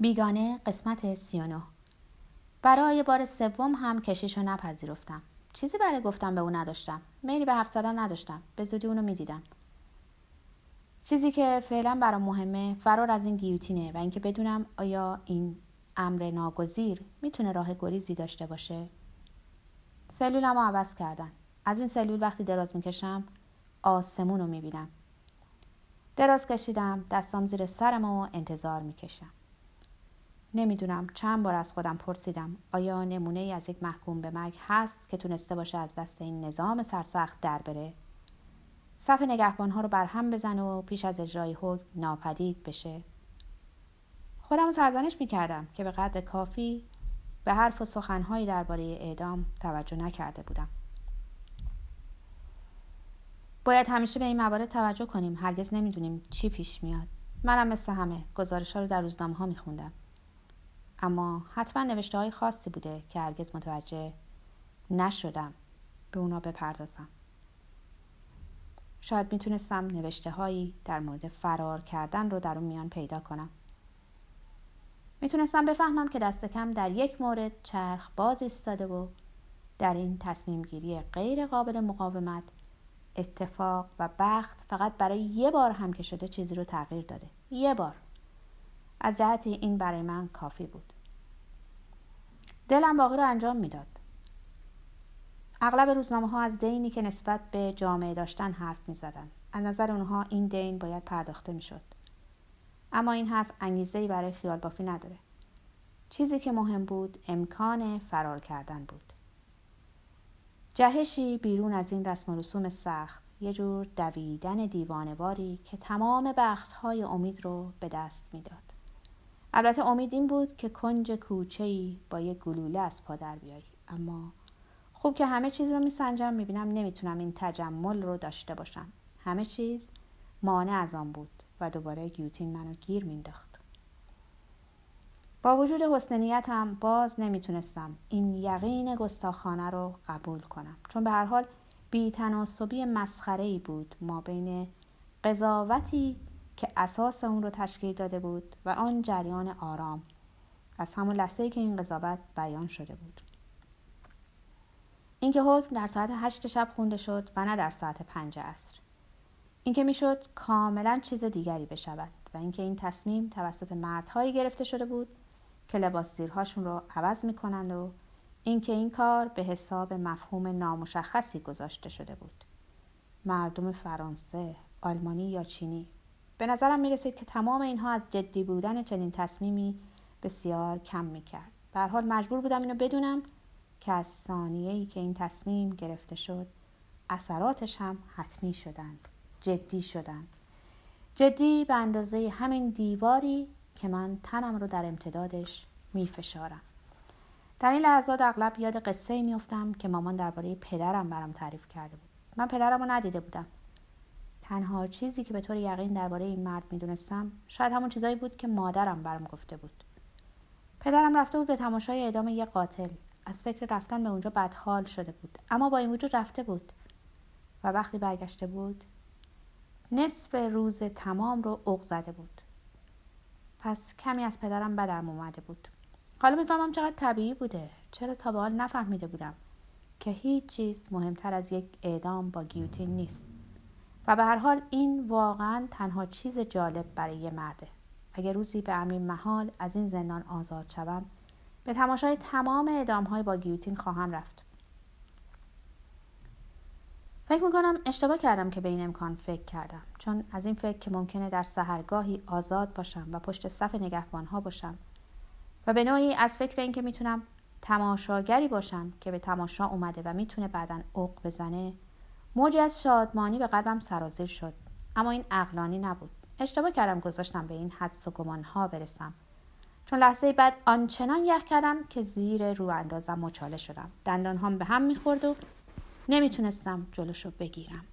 بیگانه قسمت 39 برای بار سوم هم کشیش رو نپذیرفتم. چیزی برای گفتم به او نداشتم. میلی به حرف زدن نداشتم. به زودی اونو می‌دیدم. چیزی که فعلا برام مهمه فرار از این گیوتینه و اینکه بدونم آیا این امر ناگزیر می‌تونه راه گریزی داشته باشه. سلولمو عوض کردن. از این سلول وقتی دراز می‌کشم آسمون رو می‌بینم. دراز کشیدم دستام زیر سرم و انتظار می‌کشم. نمی‌دونم چند بار از خودم پرسیدم آیا نمونه ای از یک محکوم به مرگ هست که تونسته باشه از دست این نظام سرسخت در بره؟ صف نگهبان ها رو برهم بزنه و پیش از اجرای حکم ناپدید بشه. خودم سرزنش می‌کردم که به قدر کافی به حرف و سخنهایی درباره اعدام توجه نکرده بودم. باید همیشه به این موارد توجه کنیم هرگز نمی‌دونیم چی پیش میاد. منم مثل همه گزارش ها رو در روزنامه ها میخوندم. اما حتما نوشته های خاصی بوده که هرگز متوجه نشدم به اونا بپردازم. شاید می‌تونستم نوشته هایی در مورد فرار کردن رو در اون میان پیدا کنم. می‌تونستم بفهمم که دست کم در یک مورد چرخ باز ایستاده و در این تصمیم گیری غیر قابل مقاومت اتفاق و بخت فقط برای یه بار هم که شده چیزی رو تغییر داده. یه بار. از جهت این برای من کافی بود دلم باقی رو انجام می‌داد اغلب روزنامه ها از دینی که نسبت به جامعه داشتن حرف می زدن. از نظر اونها این دین باید پرداخته می شد. اما این حرف انگیزه برای خیال بافی نداره. چیزی که مهم بود امکان فرار کردن بود. جهشی بیرون از این رسم و رسوم سخت یه جور دویدن دیوانواری که تمام بختهای امید رو به دست می‌داد. البته امید این بود که کنج کوچه با یک گلوله از پا در بیایی اما خوب که همه چیز رو میسنجم می‌بینم نمی‌تونم این تجمل رو داشته باشم. همه چیز مانع از آن بود و دوباره گیوتین منو گیر مینداخت با وجود حسن هم باز نمی‌تونستم این یقین گستاخانه رو قبول کنم. چون به هر حال بیتناسبی مسخره ای بود. ما بین قضاوتی که اساس اون رو تشکیل داده بود و آن جریان آرام. از همون لحظه که این قضاوت بیان شده بود. اینکه حکم در ساعت هشت شب خونده شد و نه در ساعت پنج عصر. اینکه می‌شد کاملا چیز دیگری بشود و اینکه این تصمیم توسط مردهایی گرفته شده بود که لباس زیرهاشون رو عوض می‌کنند و اینکه این کار به حساب مفهوم نامشخصی گذاشته شده بود. مردم فرانسه آلمانی یا چینی به نظرم می رسید که تمام اینها از جدی بودن چنین تصمیمی بسیار کم می کرد. به حال مجبور بودم اینو بدونم که از ثانیه ای که این تصمیم گرفته شد اثراتش هم حتمی شدند جدی شدند جدی به اندازه همین دیواری که من تنم رو در امتدادش می فشارم. در این لحظات اغلب یاد قصه می افتم که مامان درباره پدرم برام تعریف کرده بود من پدرم رو ندیده بودم تنها چیزی که به طور یقین درباره این مرد می‌دونستم شاید همون چیزایی بود که مادرم برام گفته بود. پدرم رفته بود به تماشای اعدام یک قاتل. از فکر رفتن به اونجا بدحال شده بود. اما با این وجود رفته بود. و وقتی برگشته بود نصف روز تمام رو اوق زده بود. پس کمی از پدرم بدم اومده بود. حالا می‌فهمم چقدر طبیعی بوده. چرا تا به حال نفهمیده بودم که هیچ چیز مهمتر از یک اعدام با گیوتین نیست. و به هر حال این واقعا تنها چیز جالب برای یه مرده. اگر روزی به امین محال از این زندان آزاد شوم به تماشای تمام اعدام های با گیوتین خواهم رفت. فکر می‌کنم اشتباه کردم که به این امکان فکر کردم چون از این فکر که ممکنه در سهرگاهی آزاد باشم و پشت صف نگهبان ها باشم و به نوعی از فکر اینکه می‌تونم تماشاگری باشم که به تماشا اومده و می‌تونه بعدا اوق بزنه موجی از شادمانی به قلبم سرازیر شد. اما این اقلانی نبود. اشتباه کردم گذاشتم به این حدس و گمان ها برسم. چون لحظه بعد آنچنان یخ کردم که زیر رو اندازم مچاله شدم. دندان هم به هم می‌خورد و نمی‌تونستم جلوشو بگیرم.